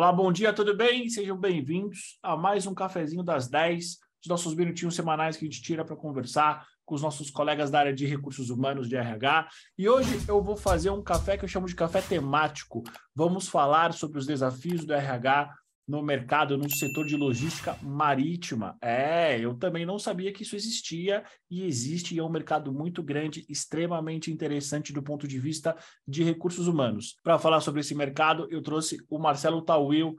Olá, bom dia, tudo bem? Sejam bem-vindos a mais um cafezinho das 10, os nossos minutinhos semanais que a gente tira para conversar com os nossos colegas da área de recursos humanos de RH. E hoje eu vou fazer um café que eu chamo de café temático. Vamos falar sobre os desafios do RH no mercado, no setor de logística marítima. É, eu também não sabia que isso existia e existe, e é um mercado muito grande, extremamente interessante do ponto de vista de recursos humanos. Para falar sobre esse mercado, eu trouxe o Marcelo Tawil.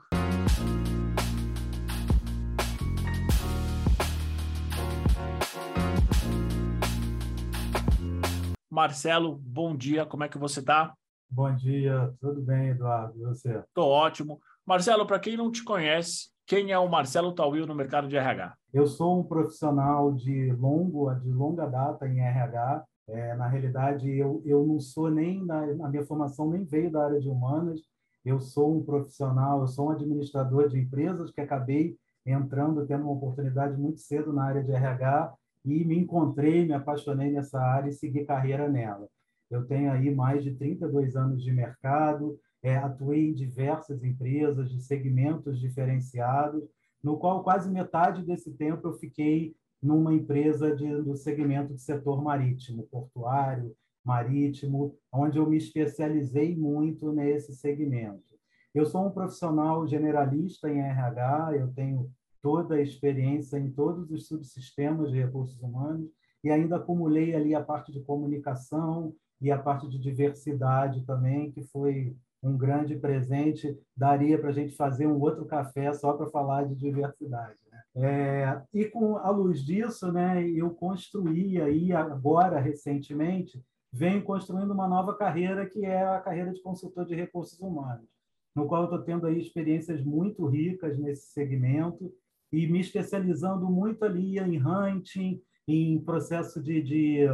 Marcelo, bom dia, como é que você está? Bom dia, tudo bem, Eduardo? E você? Estou ótimo. Marcelo, para quem não te conhece, quem é o Marcelo Tawil no mercado de RH? Eu sou um profissional de longo, de longa data em RH. É, na realidade, eu, eu não sou nem, na, a minha formação nem veio da área de humanas. Eu sou um profissional, eu sou um administrador de empresas que acabei entrando, tendo uma oportunidade muito cedo na área de RH e me encontrei, me apaixonei nessa área e segui carreira nela. Eu tenho aí mais de 32 anos de mercado, é, atuei em diversas empresas de segmentos diferenciados, no qual quase metade desse tempo eu fiquei numa empresa de, do segmento de setor marítimo, portuário, marítimo, onde eu me especializei muito nesse segmento. Eu sou um profissional generalista em RH, eu tenho toda a experiência em todos os subsistemas de recursos humanos e ainda acumulei ali a parte de comunicação e a parte de diversidade também, que foi um grande presente. Daria para a gente fazer um outro café só para falar de diversidade. Né? É, e com a luz disso, né, eu construí aí agora recentemente venho construindo uma nova carreira que é a carreira de consultor de recursos humanos, no qual estou tendo aí experiências muito ricas nesse segmento e me especializando muito ali em hunting, em processo de, de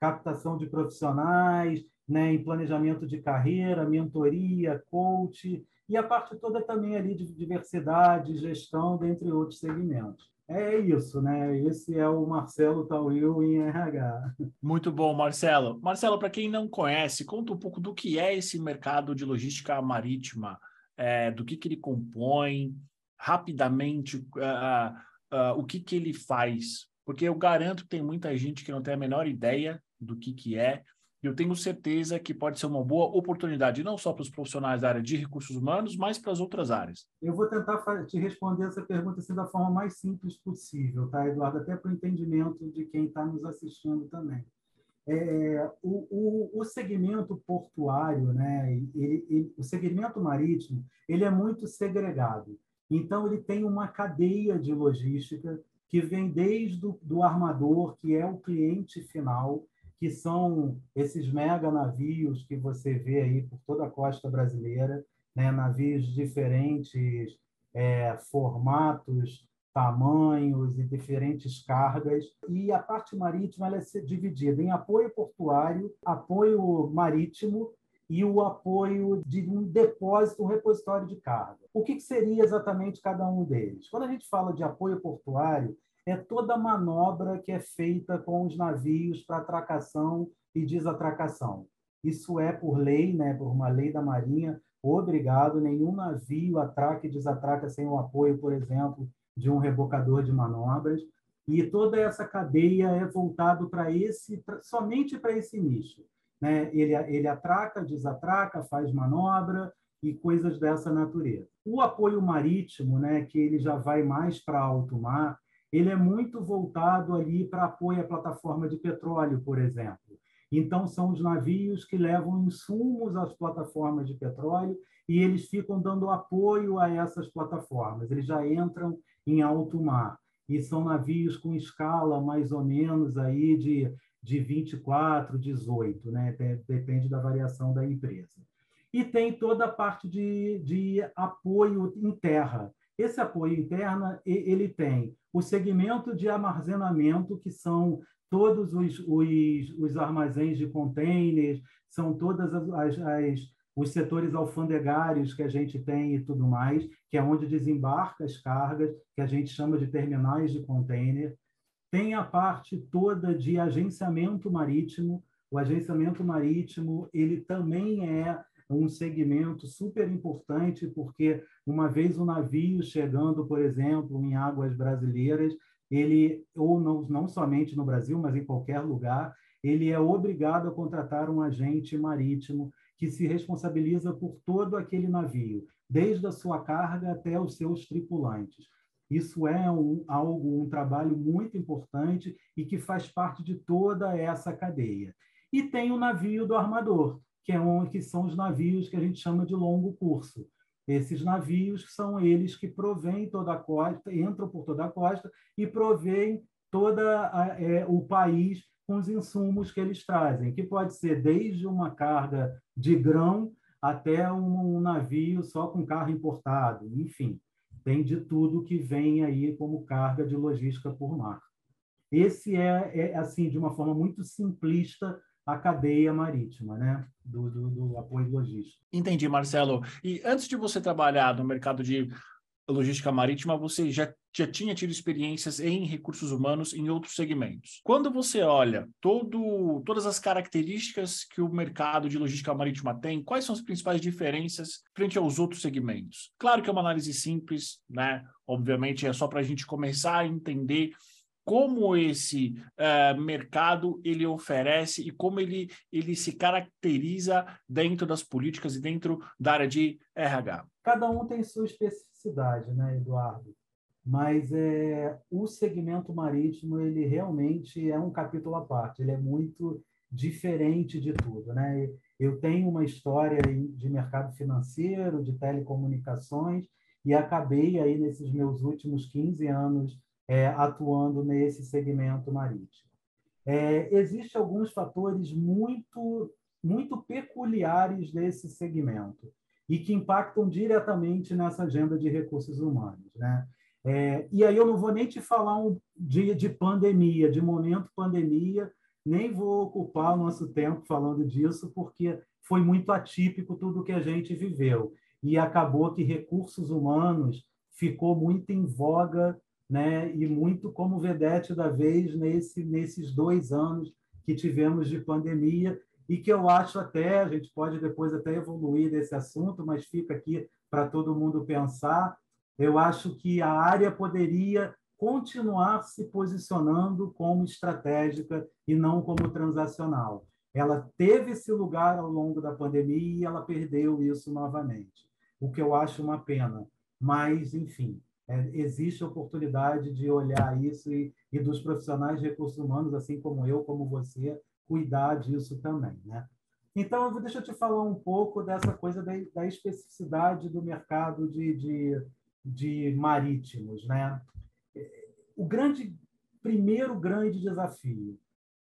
captação de profissionais, né, em planejamento de carreira, mentoria, coach, e a parte toda também ali de diversidade, gestão, dentre outros segmentos. É isso, né? Esse é o Marcelo Tauil em RH. Muito bom, Marcelo. Marcelo, para quem não conhece, conta um pouco do que é esse mercado de logística marítima, é, do que, que ele compõe, rapidamente, uh, uh, o que, que ele faz. Porque eu garanto que tem muita gente que não tem a menor ideia do que, que é, eu tenho certeza que pode ser uma boa oportunidade, não só para os profissionais da área de recursos humanos, mas para as outras áreas. Eu vou tentar te responder essa pergunta assim, da forma mais simples possível, tá, Eduardo? Até para o entendimento de quem está nos assistindo também. É, o, o, o, segmento portuário, né, ele, ele, o segmento marítimo, ele é muito segregado. Então, ele tem uma cadeia de logística que vem desde o do armador, que é o cliente final, que são esses mega navios que você vê aí por toda a costa brasileira, né? navios diferentes é, formatos, tamanhos e diferentes cargas. E a parte marítima ela é dividida em apoio portuário, apoio marítimo e o apoio de um depósito, um repositório de carga. O que seria exatamente cada um deles? Quando a gente fala de apoio portuário, é toda a manobra que é feita com os navios para atracação e desatracação. Isso é por lei, né, por uma lei da Marinha, obrigado, nenhum navio atraca e desatraca sem o apoio, por exemplo, de um rebocador de manobras. E toda essa cadeia é voltado para esse, pra, somente para esse nicho. Né? Ele, ele atraca, desatraca, faz manobra e coisas dessa natureza. O apoio marítimo, né, que ele já vai mais para alto mar, ele é muito voltado ali para apoio à plataforma de petróleo, por exemplo. Então, são os navios que levam insumos às plataformas de petróleo e eles ficam dando apoio a essas plataformas. Eles já entram em alto mar. E são navios com escala mais ou menos aí de, de 24, 18, né? depende da variação da empresa. E tem toda a parte de, de apoio em terra. Esse apoio interno ele tem o segmento de armazenamento, que são todos os, os, os armazéns de containers, são todas as, as, as, os setores alfandegários que a gente tem e tudo mais, que é onde desembarca as cargas, que a gente chama de terminais de container. Tem a parte toda de agenciamento marítimo. O agenciamento marítimo ele também é um segmento super importante, porque uma vez o navio chegando, por exemplo, em águas brasileiras, ele, ou não, não somente no Brasil, mas em qualquer lugar, ele é obrigado a contratar um agente marítimo que se responsabiliza por todo aquele navio, desde a sua carga até os seus tripulantes. Isso é um, algo, um trabalho muito importante e que faz parte de toda essa cadeia. E tem o navio do armador, que, é um, que são os navios que a gente chama de longo curso. Esses navios são eles que provêm toda a costa, entram por toda a costa e provêm todo é, o país com os insumos que eles trazem, que pode ser desde uma carga de grão até um, um navio só com carro importado, enfim, tem de tudo que vem aí como carga de logística por mar. Esse é, é assim, de uma forma muito simplista, a cadeia marítima, né? Do, do, do, apoio logístico. Entendi, Marcelo. E antes de você trabalhar no mercado de logística marítima, você já, já tinha tido experiências em recursos humanos em outros segmentos. Quando você olha todo, todas as características que o mercado de logística marítima tem, quais são as principais diferenças frente aos outros segmentos? Claro que é uma análise simples, né? Obviamente é só para a gente começar a entender como esse uh, mercado ele oferece e como ele, ele se caracteriza dentro das políticas e dentro da área de RH. Cada um tem sua especificidade, né, Eduardo? Mas é, o segmento marítimo ele realmente é um capítulo à parte. Ele é muito diferente de tudo, né? Eu tenho uma história de mercado financeiro, de telecomunicações e acabei aí nesses meus últimos 15 anos é, atuando nesse segmento marítimo. É, Existem alguns fatores muito, muito peculiares desse segmento e que impactam diretamente nessa agenda de recursos humanos. Né? É, e aí eu não vou nem te falar um dia de pandemia, de momento pandemia, nem vou ocupar o nosso tempo falando disso, porque foi muito atípico tudo que a gente viveu. E acabou que recursos humanos ficou muito em voga né? e muito como vedete da vez nesse, nesses dois anos que tivemos de pandemia e que eu acho até, a gente pode depois até evoluir desse assunto, mas fica aqui para todo mundo pensar, eu acho que a área poderia continuar se posicionando como estratégica e não como transacional. Ela teve esse lugar ao longo da pandemia e ela perdeu isso novamente, o que eu acho uma pena. Mas, enfim, é, existe oportunidade de olhar isso e, e dos profissionais de recursos humanos, assim como eu, como você, cuidar disso também, né? Então, deixa eu te falar um pouco dessa coisa da, da especificidade do mercado de, de, de marítimos, né? O grande, primeiro grande desafio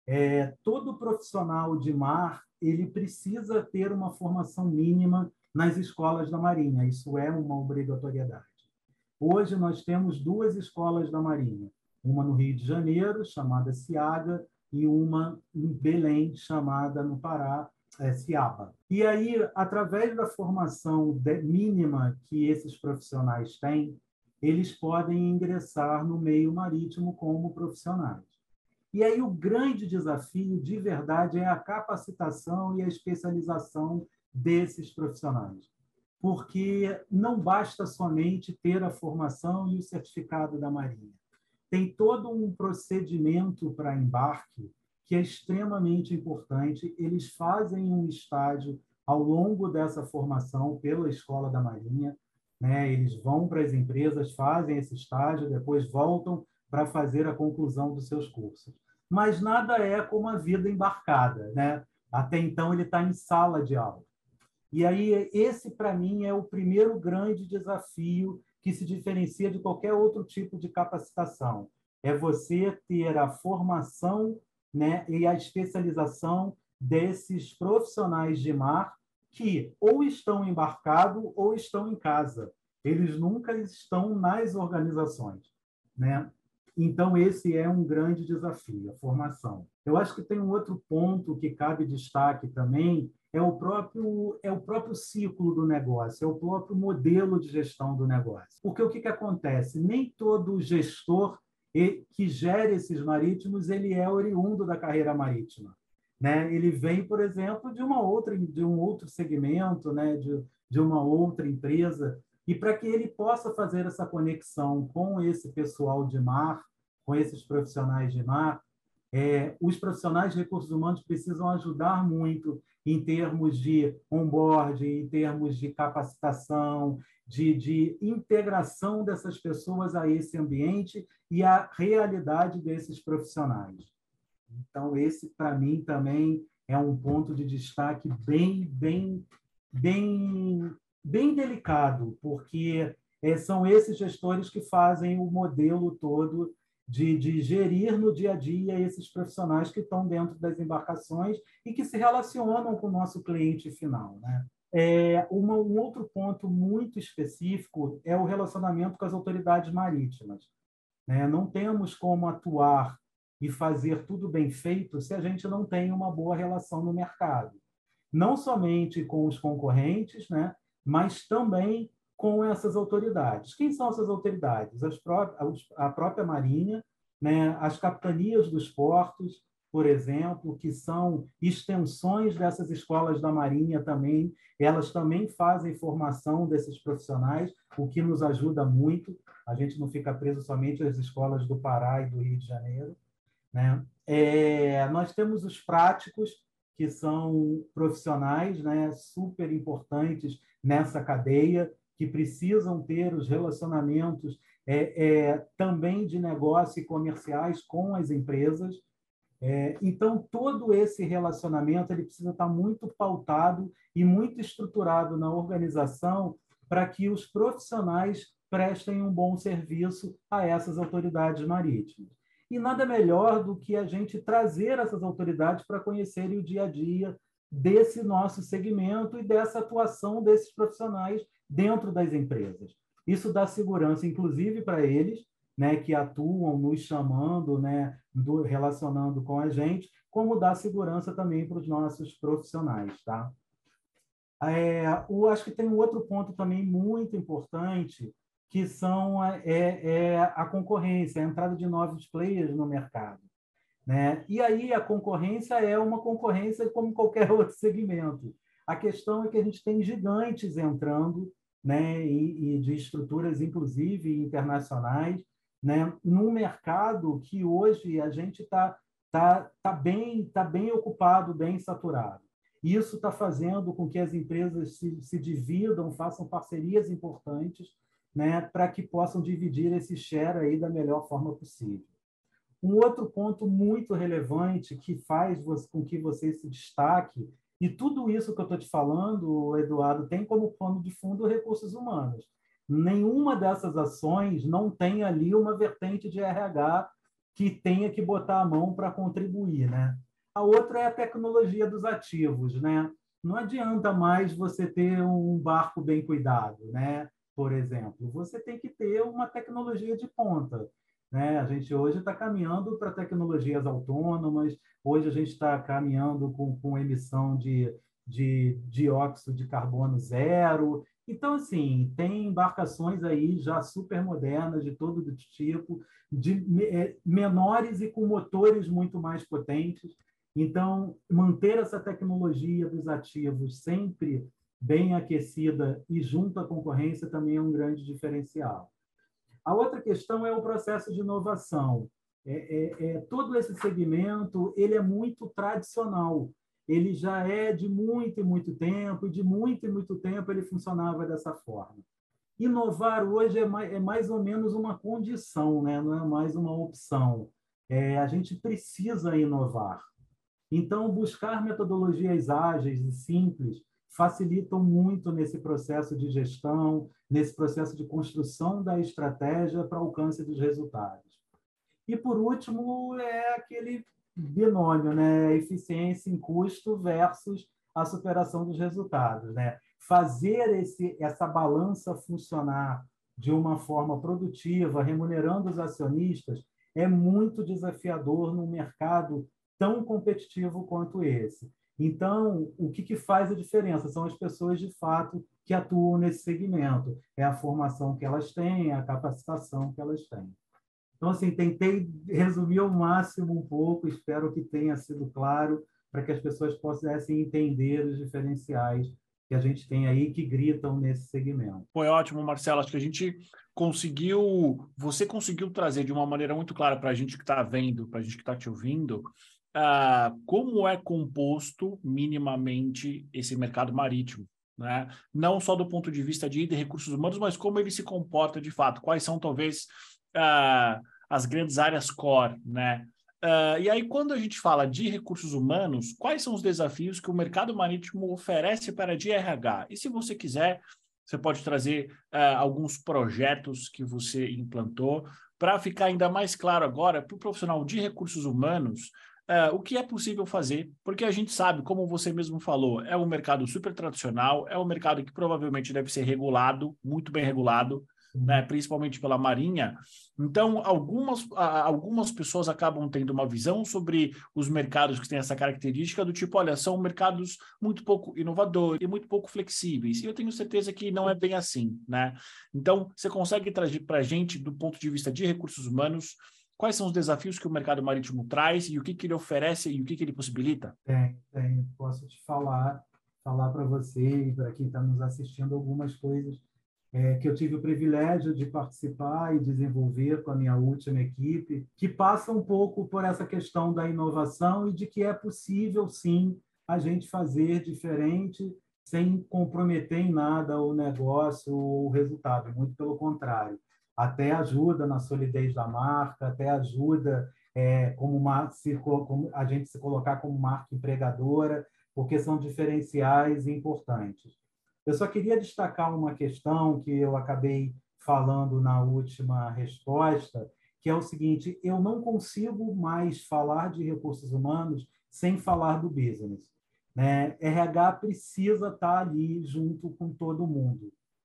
é todo profissional de mar ele precisa ter uma formação mínima nas escolas da Marinha. Isso é uma obrigatoriedade. Hoje nós temos duas escolas da Marinha, uma no Rio de Janeiro, chamada Ciaga, e uma em Belém, chamada no Pará, é, Ciaba. E aí, através da formação de, mínima que esses profissionais têm, eles podem ingressar no meio marítimo como profissionais. E aí o grande desafio, de verdade, é a capacitação e a especialização desses profissionais porque não basta somente ter a formação e o certificado da Marinha. Tem todo um procedimento para embarque que é extremamente importante. Eles fazem um estágio ao longo dessa formação pela Escola da Marinha. Né? Eles vão para as empresas, fazem esse estágio, depois voltam para fazer a conclusão dos seus cursos. Mas nada é como a vida embarcada. Né? Até então, ele está em sala de aula. E aí, esse, para mim, é o primeiro grande desafio que se diferencia de qualquer outro tipo de capacitação. É você ter a formação né, e a especialização desses profissionais de mar que ou estão embarcados ou estão em casa. Eles nunca estão nas organizações. Né? Então, esse é um grande desafio, a formação. Eu acho que tem um outro ponto que cabe destaque também, é o próprio é o próprio ciclo do negócio, é o próprio modelo de gestão do negócio. Porque o que, que acontece? Nem todo gestor que gere esses marítimos ele é oriundo da carreira marítima. né? Ele vem, por exemplo, de uma outra, de um outro segmento, né? De, de uma outra empresa e para que ele possa fazer essa conexão com esse pessoal de mar, com esses profissionais de mar, é, os profissionais de recursos humanos precisam ajudar muito em termos de onboarding, em termos de capacitação, de, de integração dessas pessoas a esse ambiente e à realidade desses profissionais. Então, esse, para mim, também é um ponto de destaque bem, bem, bem, bem delicado, porque é, são esses gestores que fazem o modelo todo de, de gerir no dia a dia esses profissionais que estão dentro das embarcações e que se relacionam com o nosso cliente final. Né? É, uma, um outro ponto muito específico é o relacionamento com as autoridades marítimas. Né? Não temos como atuar e fazer tudo bem feito se a gente não tem uma boa relação no mercado. Não somente com os concorrentes, né? mas também com essas autoridades. Quem são essas autoridades? Pró a própria Marinha, né? as capitanias dos portos, por exemplo, que são extensões dessas escolas da Marinha também, elas também fazem formação desses profissionais, o que nos ajuda muito. A gente não fica preso somente às escolas do Pará e do Rio de Janeiro. Né? É, nós temos os práticos, que são profissionais né, super importantes nessa cadeia, que precisam ter os relacionamentos é, é, também de negócio e comerciais com as empresas. É, então, todo esse relacionamento ele precisa estar muito pautado e muito estruturado na organização para que os profissionais prestem um bom serviço a essas autoridades marítimas. E nada melhor do que a gente trazer essas autoridades para conhecerem o dia a dia desse nosso segmento e dessa atuação desses profissionais dentro das empresas. Isso dá segurança, inclusive, para eles, né, que atuam nos chamando, né, do, relacionando com a gente, como dá segurança também para os nossos profissionais. Tá? É, eu acho que tem um outro ponto também muito importante, que são é, é a concorrência, a entrada de novos players no mercado. Né? E aí a concorrência é uma concorrência como qualquer outro segmento. A questão é que a gente tem gigantes entrando, né, e, e de estruturas inclusive internacionais, né, num mercado que hoje a gente está tá, tá bem tá bem ocupado, bem saturado. Isso está fazendo com que as empresas se, se dividam, façam parcerias importantes, né, para que possam dividir esse share aí da melhor forma possível. Um outro ponto muito relevante que faz com que você se destaque, e tudo isso que eu estou te falando, Eduardo, tem como plano de fundo recursos humanos. Nenhuma dessas ações não tem ali uma vertente de RH que tenha que botar a mão para contribuir, né? A outra é a tecnologia dos ativos, né? Não adianta mais você ter um barco bem cuidado, né? Por exemplo, você tem que ter uma tecnologia de ponta. Né? A gente hoje está caminhando para tecnologias autônomas, hoje a gente está caminhando com, com emissão de, de dióxido de carbono zero. Então, assim, tem embarcações aí já super modernas, de todo tipo, de é, menores e com motores muito mais potentes. Então, manter essa tecnologia dos ativos sempre bem aquecida e junto à concorrência também é um grande diferencial. A outra questão é o processo de inovação. É, é, é, todo esse segmento ele é muito tradicional. Ele já é de muito e muito tempo, e de muito e muito tempo ele funcionava dessa forma. Inovar hoje é mais, é mais ou menos uma condição, né? não é mais uma opção. É, a gente precisa inovar. Então, buscar metodologias ágeis e simples facilitam muito nesse processo de gestão, nesse processo de construção da estratégia para alcance dos resultados. E, por último, é aquele binômio, né? eficiência em custo versus a superação dos resultados. Né? Fazer esse, essa balança funcionar de uma forma produtiva, remunerando os acionistas, é muito desafiador num mercado tão competitivo quanto esse. Então, o que, que faz a diferença? São as pessoas, de fato, que atuam nesse segmento. É a formação que elas têm, a capacitação que elas têm. Então, assim, tentei resumir ao máximo um pouco, espero que tenha sido claro, para que as pessoas possam entender os diferenciais que a gente tem aí que gritam nesse segmento. Foi ótimo, Marcelo. Acho que a gente conseguiu, você conseguiu trazer de uma maneira muito clara para a gente que está vendo, para a gente que está te ouvindo, uh, como é composto minimamente esse mercado marítimo. Né? Não só do ponto de vista de, recursos humanos, mas como ele se comporta de fato. Quais são, talvez, uh, as grandes áreas core, né? Uh, e aí, quando a gente fala de recursos humanos, quais são os desafios que o mercado marítimo oferece para a DRH? E se você quiser, você pode trazer uh, alguns projetos que você implantou para ficar ainda mais claro agora para o profissional de recursos humanos uh, o que é possível fazer, porque a gente sabe, como você mesmo falou, é um mercado super tradicional, é um mercado que provavelmente deve ser regulado, muito bem regulado, né, principalmente pela Marinha. Então, algumas, algumas pessoas acabam tendo uma visão sobre os mercados que têm essa característica do tipo, olha, são mercados muito pouco inovadores e muito pouco flexíveis. E eu tenho certeza que não é bem assim, né? Então, você consegue trazer para a gente, do ponto de vista de recursos humanos, quais são os desafios que o mercado marítimo traz e o que, que ele oferece e o que, que ele possibilita? Tem, tem. Posso te falar, falar para você e para quem está nos assistindo algumas coisas é, que eu tive o privilégio de participar e desenvolver com a minha última equipe, que passa um pouco por essa questão da inovação e de que é possível, sim, a gente fazer diferente sem comprometer em nada o negócio ou o resultado, muito pelo contrário. Até ajuda na solidez da marca, até ajuda é, como, uma, como a gente se colocar como marca empregadora, porque são diferenciais importantes. Eu só queria destacar uma questão que eu acabei falando na última resposta, que é o seguinte: eu não consigo mais falar de recursos humanos sem falar do business. Né? RH precisa estar ali junto com todo mundo.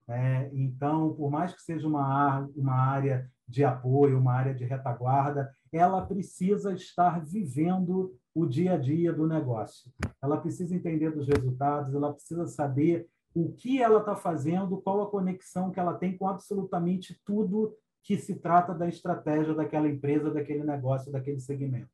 Né? Então, por mais que seja uma, uma área de apoio, uma área de retaguarda, ela precisa estar vivendo o dia a dia do negócio. Ela precisa entender dos resultados, ela precisa saber o que ela está fazendo, qual a conexão que ela tem com absolutamente tudo que se trata da estratégia daquela empresa, daquele negócio, daquele segmento.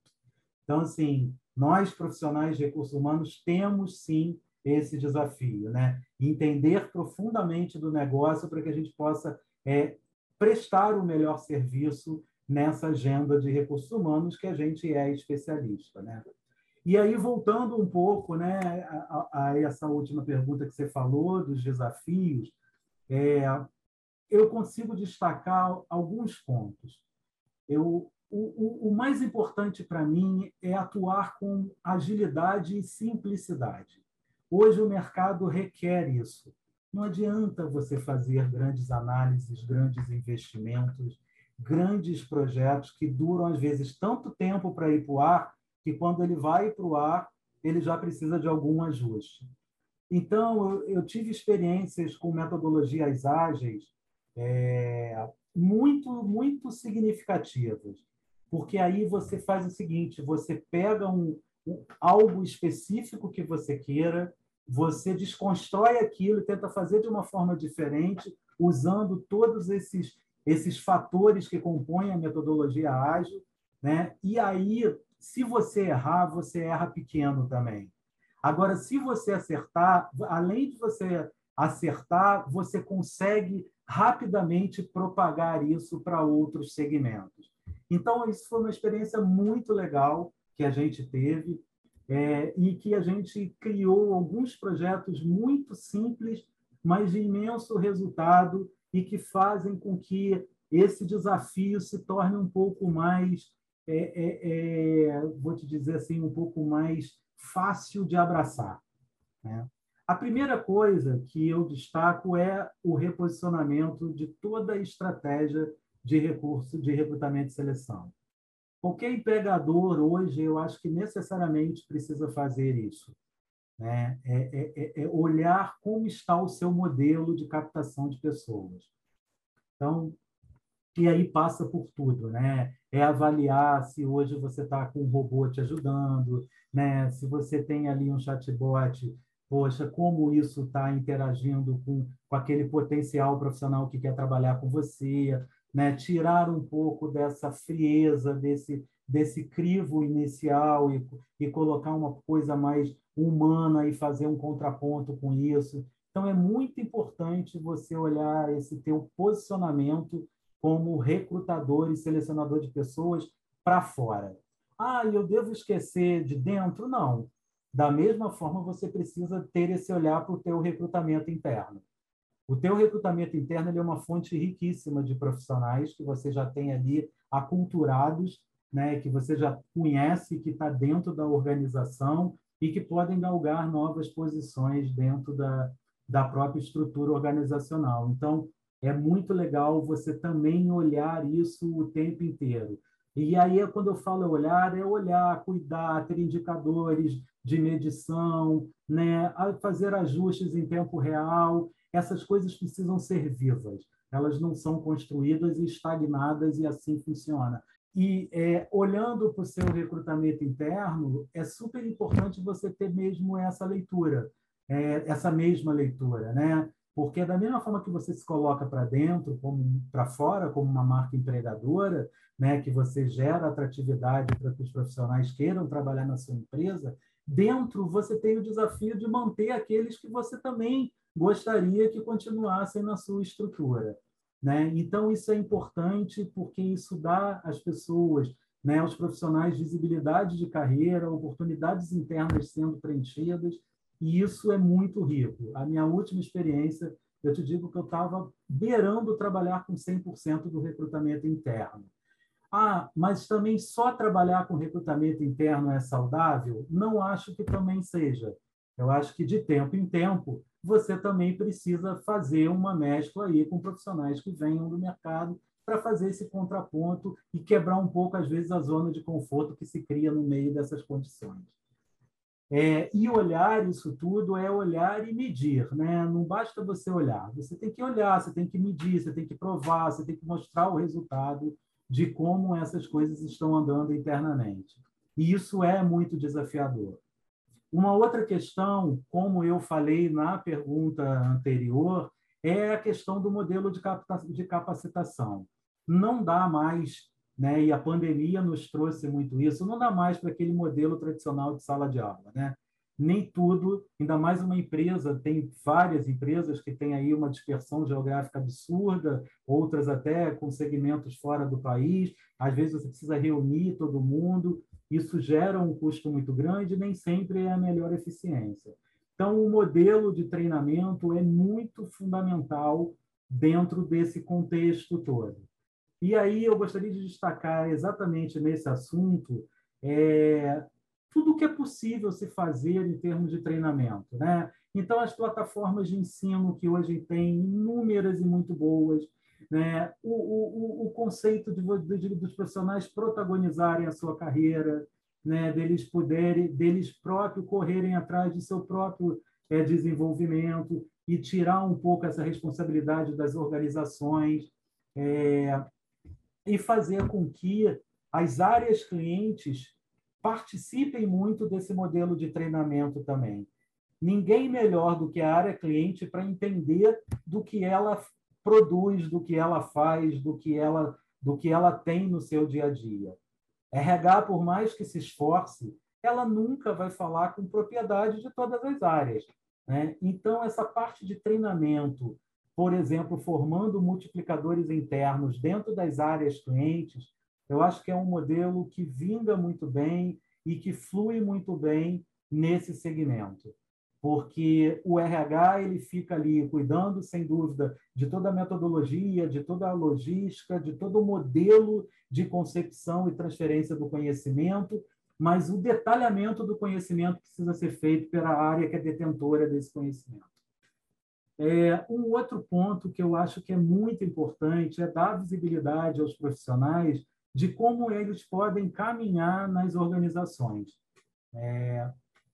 Então, assim, nós profissionais de recursos humanos temos sim esse desafio, né? Entender profundamente do negócio para que a gente possa é, prestar o melhor serviço nessa agenda de recursos humanos que a gente é especialista, né? E aí, voltando um pouco né, a, a essa última pergunta que você falou, dos desafios, é, eu consigo destacar alguns pontos. Eu, o, o, o mais importante para mim é atuar com agilidade e simplicidade. Hoje o mercado requer isso. Não adianta você fazer grandes análises, grandes investimentos, grandes projetos que duram, às vezes, tanto tempo para ir para o ar que quando ele vai para o ar, ele já precisa de algum ajuste. Então, eu, tive experiências com metodologias ágeis é, muito, muito significativas, porque aí você faz o seguinte: você pega um, um, algo específico que você queira, você desconstrói aquilo tenta fazer de uma forma diferente, usando todos esses, esses fatores que compõem a metodologia ágil, né? e aí se você errar, você erra pequeno também. Agora, se você acertar, além de você acertar, você consegue rapidamente propagar isso para outros segmentos. Então, isso foi uma experiência muito legal que a gente teve é, e que a gente criou alguns projetos muito simples, mas de imenso resultado e que fazem com que esse desafio se torne um pouco mais é, é, é, vou te dizer assim, um pouco mais fácil de abraçar. Né? A primeira coisa que eu destaco é o reposicionamento de toda a estratégia de recurso de recrutamento e seleção. Qualquer empregador hoje, eu acho que necessariamente precisa fazer isso. Né? É, é, é, é olhar como está o seu modelo de captação de pessoas. Então, e aí passa por tudo, né? É avaliar se hoje você está com um robô te ajudando, né? Se você tem ali um chatbot, poxa, como isso está interagindo com, com aquele potencial profissional que quer trabalhar com você, né? Tirar um pouco dessa frieza, desse desse crivo inicial e, e colocar uma coisa mais humana e fazer um contraponto com isso. Então, é muito importante você olhar esse teu posicionamento como recrutador e selecionador de pessoas para fora. Ah, eu devo esquecer de dentro? Não. Da mesma forma, você precisa ter esse olhar para o teu recrutamento interno. O teu recrutamento interno é uma fonte riquíssima de profissionais que você já tem ali aculturados, né, que você já conhece, que está dentro da organização e que podem galgar novas posições dentro da, da própria estrutura organizacional. Então, é muito legal você também olhar isso o tempo inteiro. E aí, quando eu falo olhar, é olhar, cuidar, ter indicadores de medição, né? fazer ajustes em tempo real. Essas coisas precisam ser vivas. Elas não são construídas e estagnadas e assim funciona. E é, olhando para o seu recrutamento interno, é super importante você ter mesmo essa leitura, é, essa mesma leitura, né? Porque da mesma forma que você se coloca para dentro, como para fora, como uma marca empregadora, né, que você gera atratividade para que os profissionais queiram trabalhar na sua empresa, dentro você tem o desafio de manter aqueles que você também gostaria que continuassem na sua estrutura. Né? Então, isso é importante porque isso dá às pessoas, né, aos profissionais, visibilidade de carreira, oportunidades internas sendo preenchidas, e isso é muito rico. A minha última experiência, eu te digo que eu estava beirando trabalhar com 100% do recrutamento interno. Ah, mas também só trabalhar com recrutamento interno é saudável? Não acho que também seja. Eu acho que de tempo em tempo você também precisa fazer uma mescla aí com profissionais que venham do mercado para fazer esse contraponto e quebrar um pouco, às vezes, a zona de conforto que se cria no meio dessas condições. É, e olhar isso tudo é olhar e medir, né? Não basta você olhar, você tem que olhar, você tem que medir, você tem que provar, você tem que mostrar o resultado de como essas coisas estão andando internamente. E isso é muito desafiador. Uma outra questão, como eu falei na pergunta anterior, é a questão do modelo de capacitação. Não dá mais, né, e a pandemia nos trouxe muito isso, não dá mais para aquele modelo tradicional de sala de aula. Né? Nem tudo, ainda mais uma empresa, tem várias empresas que têm aí uma dispersão geográfica absurda, outras até com segmentos fora do país, às vezes você precisa reunir todo mundo, isso gera um custo muito grande, nem sempre é a melhor eficiência. Então, o modelo de treinamento é muito fundamental dentro desse contexto todo. E aí eu gostaria de destacar exatamente nesse assunto é, tudo o que é possível se fazer em termos de treinamento. Né? Então, as plataformas de ensino que hoje tem inúmeras e muito boas, né? o, o, o conceito de, de, dos profissionais protagonizarem a sua carreira, né? deles poderem, deles próprios correrem atrás de seu próprio é, desenvolvimento e tirar um pouco essa responsabilidade das organizações é, e fazer com que as áreas clientes participem muito desse modelo de treinamento também. Ninguém melhor do que a área cliente para entender do que ela produz, do que ela faz, do que ela, do que ela tem no seu dia a dia. RH, por mais que se esforce, ela nunca vai falar com propriedade de todas as áreas. Né? Então, essa parte de treinamento, por exemplo, formando multiplicadores internos dentro das áreas clientes, eu acho que é um modelo que vinga muito bem e que flui muito bem nesse segmento porque o RH ele fica ali cuidando, sem dúvida, de toda a metodologia, de toda a logística, de todo o modelo de concepção e transferência do conhecimento, mas o detalhamento do conhecimento precisa ser feito pela área que é detentora desse conhecimento. É, um outro ponto que eu acho que é muito importante é dar visibilidade aos profissionais de como eles podem caminhar nas organizações. É,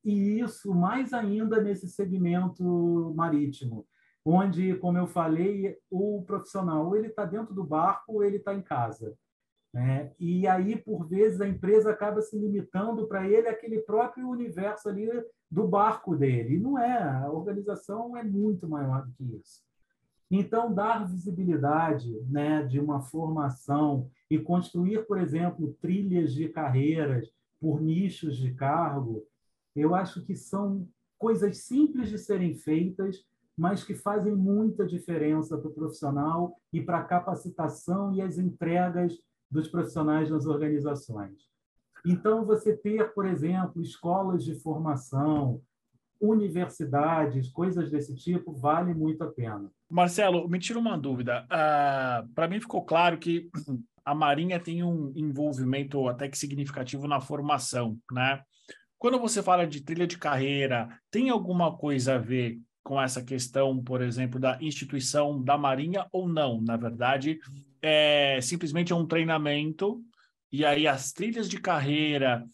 e isso mais ainda nesse segmento marítimo, onde, como eu falei, o profissional ele está dentro do barco ou ele está em casa. Né? E aí, por vezes, a empresa acaba se limitando para ele aquele próprio universo ali do barco dele. E não é, a organização é muito maior do que isso. Então, dar visibilidade né, de uma formação e construir, por exemplo, trilhas de carreiras por nichos de cargo, eu acho que são coisas simples de serem feitas, mas que fazem muita diferença para o profissional e para a capacitação e as entregas dos profissionais nas organizações. Então, você ter, por exemplo, escolas de formação, universidades, coisas desse tipo, vale muito a pena. Marcelo, me tira uma dúvida. Uh, Para mim ficou claro que a Marinha tem um envolvimento até que significativo na formação, né? Quando você fala de trilha de carreira, tem alguma coisa a ver com essa questão, por exemplo, da instituição da Marinha ou não? Na verdade, é simplesmente é um treinamento e aí as trilhas de carreira,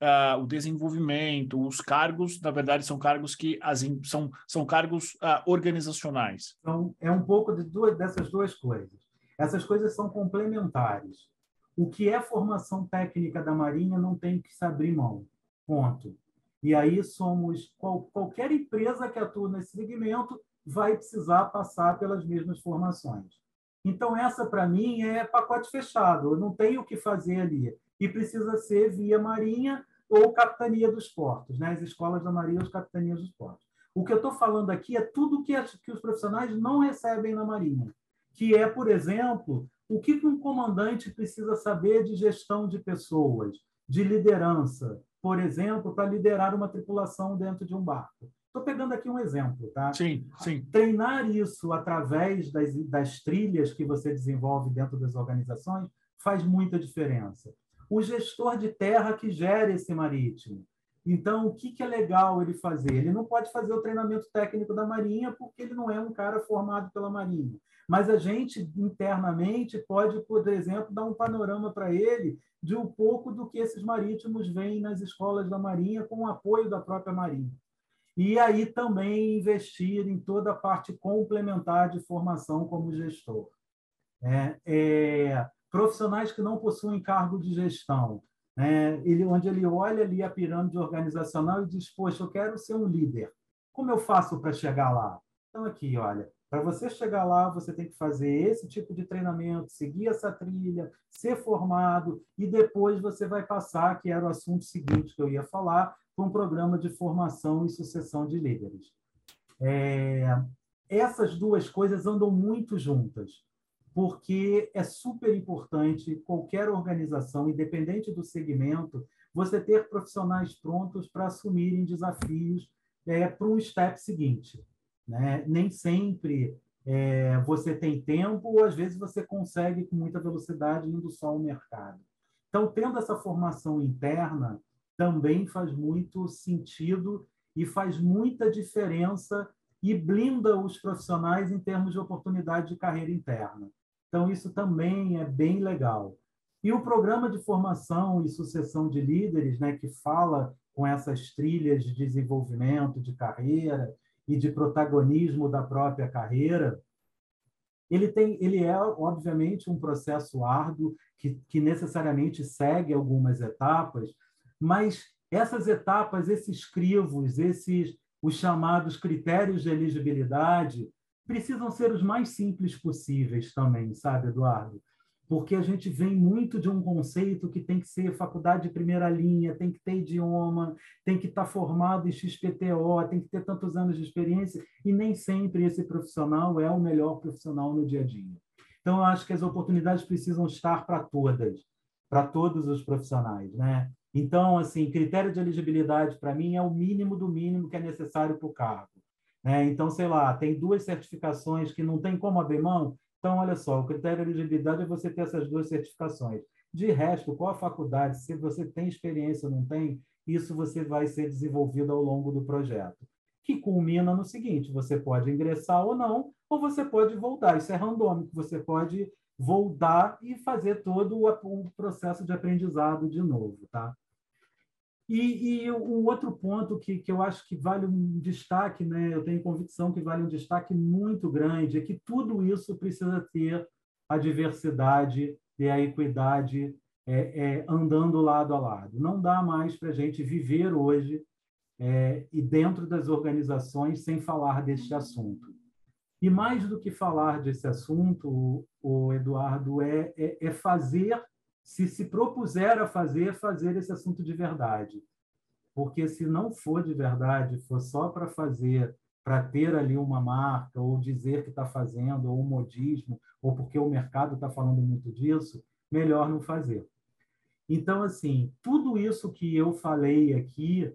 uh, o desenvolvimento, os cargos, na verdade, são cargos que as, são, são cargos uh, organizacionais. Então, é um pouco de duas, dessas duas coisas. Essas coisas são complementares. O que é formação técnica da Marinha não tem que se abrir mão. Ponto. E aí somos qual, qualquer empresa que atua nesse segmento vai precisar passar pelas mesmas formações. Então essa para mim é pacote fechado. Eu não tenho o que fazer ali e precisa ser via Marinha ou Capitania dos Portos, né? As escolas da Marinha ou as capitanias dos portos. O que eu estou falando aqui é tudo que, que os profissionais não recebem na Marinha, que é, por exemplo, o que um comandante precisa saber de gestão de pessoas, de liderança, por exemplo, para liderar uma tripulação dentro de um barco. Estou pegando aqui um exemplo, tá? Sim, sim. Treinar isso através das, das trilhas que você desenvolve dentro das organizações faz muita diferença. O gestor de terra que gera esse marítimo. Então, o que, que é legal ele fazer? Ele não pode fazer o treinamento técnico da Marinha porque ele não é um cara formado pela Marinha. Mas a gente, internamente, pode, por exemplo, dar um panorama para ele de um pouco do que esses marítimos veem nas escolas da Marinha com o apoio da própria Marinha. E aí também investir em toda a parte complementar de formação como gestor. É, é, profissionais que não possuem cargo de gestão, né? ele, onde ele olha ali a pirâmide organizacional e diz, poxa, eu quero ser um líder. Como eu faço para chegar lá? Então, aqui, olha, para você chegar lá, você tem que fazer esse tipo de treinamento, seguir essa trilha, ser formado, e depois você vai passar, que era o assunto seguinte que eu ia falar, para um programa de formação e sucessão de líderes. É, essas duas coisas andam muito juntas, porque é super importante qualquer organização, independente do segmento, você ter profissionais prontos para assumirem desafios é, para um step seguinte. Né? Nem sempre é, você tem tempo, ou às vezes você consegue com muita velocidade indo só ao mercado. Então, tendo essa formação interna também faz muito sentido e faz muita diferença e blinda os profissionais em termos de oportunidade de carreira interna. Então, isso também é bem legal. E o programa de formação e sucessão de líderes, né, que fala com essas trilhas de desenvolvimento de carreira e de protagonismo da própria carreira, ele tem, ele é obviamente um processo árduo que, que necessariamente segue algumas etapas, mas essas etapas, esses crivos, esses os chamados critérios de elegibilidade, precisam ser os mais simples possíveis também, sabe, Eduardo? Porque a gente vem muito de um conceito que tem que ser faculdade de primeira linha, tem que ter idioma, tem que estar formado em XPTO, tem que ter tantos anos de experiência, e nem sempre esse profissional é o melhor profissional no dia a dia. Então, eu acho que as oportunidades precisam estar para todas, para todos os profissionais, né? Então, assim, critério de elegibilidade, para mim, é o mínimo do mínimo que é necessário para o cargo. Né? Então, sei lá, tem duas certificações que não tem como abrir mão, então, olha só, o critério de elegibilidade é você ter essas duas certificações. De resto, qual a faculdade, se você tem experiência ou não tem, isso você vai ser desenvolvido ao longo do projeto. Que culmina no seguinte: você pode ingressar ou não, ou você pode voltar. Isso é randômico, você pode voltar e fazer todo o processo de aprendizado de novo, tá? E, e um outro ponto que, que eu acho que vale um destaque, né? eu tenho convicção que vale um destaque muito grande, é que tudo isso precisa ter a diversidade e a equidade é, é, andando lado a lado. Não dá mais para a gente viver hoje é, e dentro das organizações sem falar deste assunto. E mais do que falar desse assunto, o Eduardo, é, é, é fazer, se se propuser a fazer, fazer esse assunto de verdade. Porque se não for de verdade, for só para fazer, para ter ali uma marca, ou dizer que está fazendo, ou um modismo, ou porque o mercado está falando muito disso, melhor não fazer. Então, assim, tudo isso que eu falei aqui,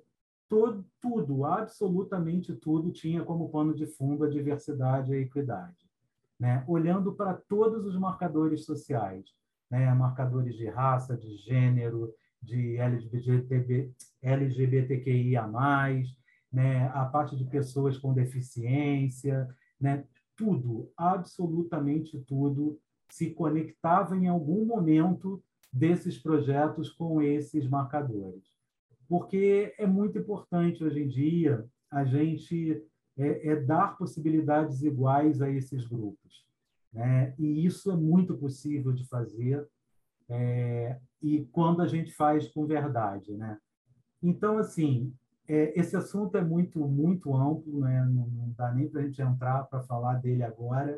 todo, tudo, absolutamente tudo, tinha como pano de fundo a diversidade e a equidade. Né? Olhando para todos os marcadores sociais, né? marcadores de raça, de gênero, de LGBT, LGBTQIA+, né? a parte de pessoas com deficiência, né? tudo, absolutamente tudo, se conectava em algum momento desses projetos com esses marcadores. Porque é muito importante hoje em dia a gente é, é dar possibilidades iguais a esses grupos. Né? E isso é muito possível de fazer é, e quando a gente faz com verdade. Né? Então, assim, é, esse assunto é muito, muito amplo, né? não, não dá nem para a gente entrar para falar dele agora,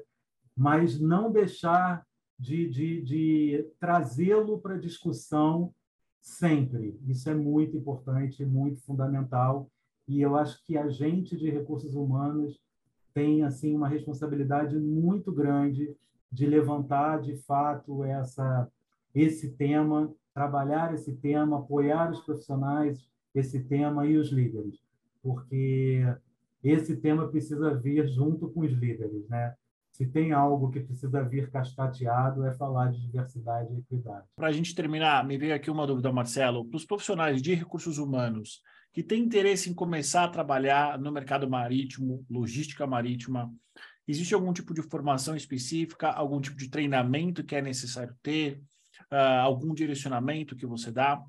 mas não deixar de, de, de trazê-lo para discussão sempre. Isso é muito importante, muito fundamental. E eu acho que a gente de recursos humanos tem assim uma responsabilidade muito grande de levantar de fato essa esse tema, trabalhar esse tema, apoiar os profissionais esse tema e os líderes, porque esse tema precisa vir junto com os líderes, né? se tem algo que precisa vir cascateado, é falar de diversidade e equidade. Para a gente terminar, me veio aqui uma dúvida, Marcelo. Para os profissionais de recursos humanos que têm interesse em começar a trabalhar no mercado marítimo, logística marítima, existe algum tipo de formação específica, algum tipo de treinamento que é necessário ter, uh, algum direcionamento que você dá?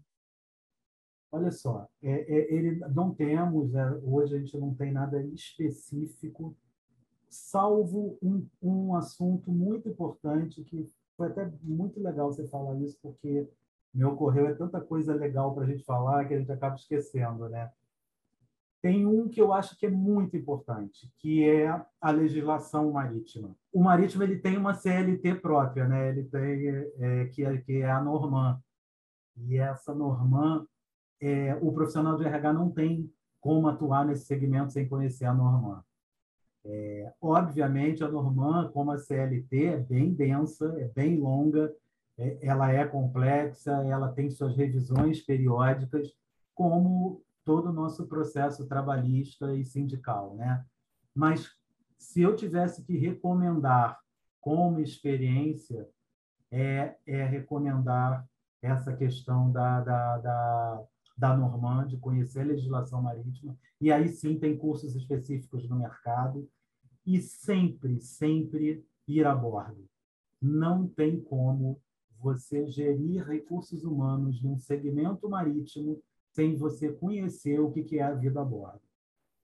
Olha só, é, é, ele, não temos, é, hoje a gente não tem nada específico salvo um, um assunto muito importante que foi até muito legal você falar isso, porque me ocorreu é tanta coisa legal para a gente falar que a gente acaba esquecendo, né? Tem um que eu acho que é muito importante, que é a legislação marítima. O marítimo ele tem uma CLT própria, né? Ele tem é, que, é, que é a Norman. E essa Norman, é, o profissional de RH não tem como atuar nesse segmento sem conhecer a Norman. É, obviamente, a Norman, como a CLT, é bem densa, é bem longa, ela é complexa, ela tem suas revisões periódicas, como todo o nosso processo trabalhista e sindical. Né? Mas, se eu tivesse que recomendar como experiência, é, é recomendar essa questão da, da, da, da Norman, de conhecer a legislação marítima, e aí sim tem cursos específicos no mercado, e sempre, sempre ir a bordo. Não tem como você gerir recursos humanos num segmento marítimo sem você conhecer o que é a vida a bordo.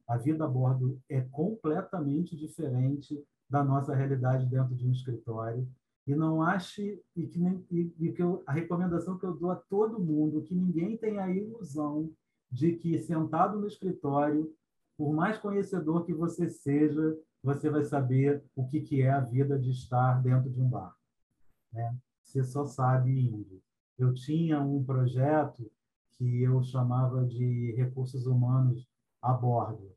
A vida a bordo é completamente diferente da nossa realidade dentro de um escritório e não ache e que, e, e que eu, a recomendação que eu dou a todo mundo que ninguém tenha a ilusão de que sentado no escritório, por mais conhecedor que você seja, você vai saber o que que é a vida de estar dentro de um barco, né? Você só sabe indo. Eu tinha um projeto que eu chamava de recursos humanos a bordo,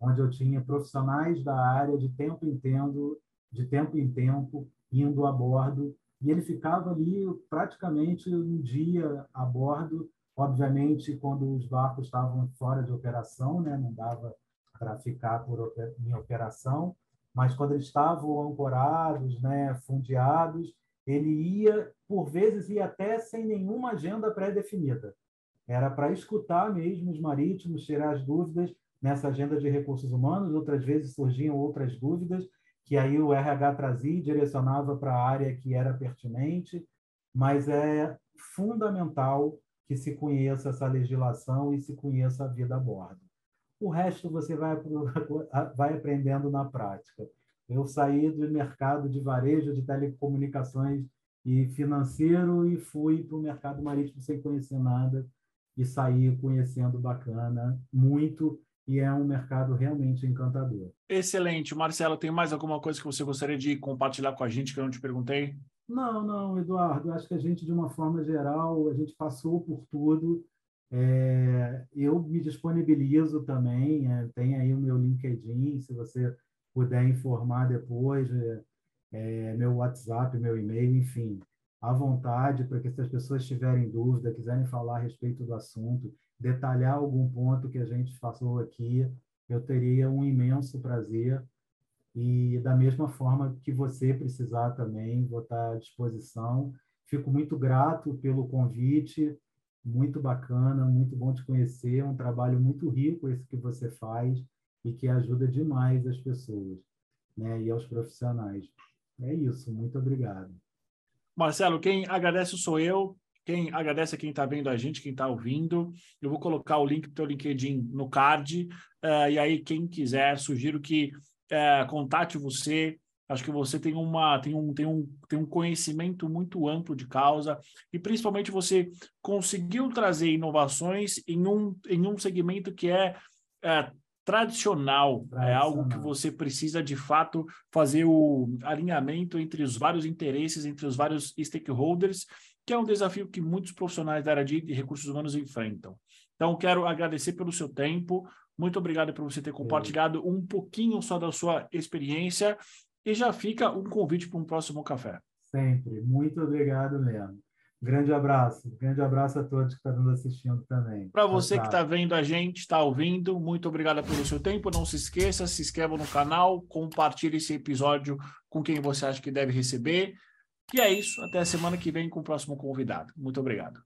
onde eu tinha profissionais da área de tempo em tempo, de tempo em tempo indo a bordo, e ele ficava ali praticamente um dia a bordo, obviamente quando os barcos estavam fora de operação, né, não dava para ficar por, em operação, mas quando eles estavam ancorados, né, fundeados, ele ia, por vezes, ia até sem nenhuma agenda pré-definida. Era para escutar mesmo os marítimos, tirar as dúvidas nessa agenda de recursos humanos, outras vezes surgiam outras dúvidas, que aí o RH trazia e direcionava para a área que era pertinente, mas é fundamental que se conheça essa legislação e se conheça a vida a bordo. O resto você vai, vai aprendendo na prática. Eu saí do mercado de varejo, de telecomunicações e financeiro e fui para o mercado marítimo sem conhecer nada e saí conhecendo bacana, muito e é um mercado realmente encantador. Excelente. Marcelo, tem mais alguma coisa que você gostaria de compartilhar com a gente que eu não te perguntei? Não, não, Eduardo. Acho que a gente, de uma forma geral, a gente passou por tudo. É, eu me disponibilizo também. É, tem aí o meu LinkedIn, se você puder informar depois. É, é meu WhatsApp, meu e-mail, enfim, à vontade para que se as pessoas tiverem dúvida, quiserem falar a respeito do assunto, detalhar algum ponto que a gente passou aqui, eu teria um imenso prazer. E da mesma forma que você precisar também, vou estar à disposição. Fico muito grato pelo convite, muito bacana, muito bom te conhecer. É um trabalho muito rico esse que você faz e que ajuda demais as pessoas né, e aos profissionais. É isso, muito obrigado. Marcelo, quem agradece sou eu. Quem agradece é quem está vendo a gente, quem está ouvindo. Eu vou colocar o link para o LinkedIn no card. Uh, e aí, quem quiser, sugiro que uh, contate você. Acho que você tem, uma, tem, um, tem, um, tem um conhecimento muito amplo de causa e principalmente você conseguiu trazer inovações em um, em um segmento que é, é tradicional, tradicional, é algo que você precisa de fato fazer o alinhamento entre os vários interesses, entre os vários stakeholders que é um desafio que muitos profissionais da área de recursos humanos enfrentam. Então, quero agradecer pelo seu tempo. Muito obrigado por você ter compartilhado um pouquinho só da sua experiência. E já fica um convite para um próximo café. Sempre. Muito obrigado mesmo. Grande abraço. Grande abraço a todos que estão nos assistindo também. Para você que está vendo a gente, está ouvindo, muito obrigado pelo seu tempo. Não se esqueça, se inscreva no canal, compartilhe esse episódio com quem você acha que deve receber. E é isso. Até a semana que vem com o próximo convidado. Muito obrigado.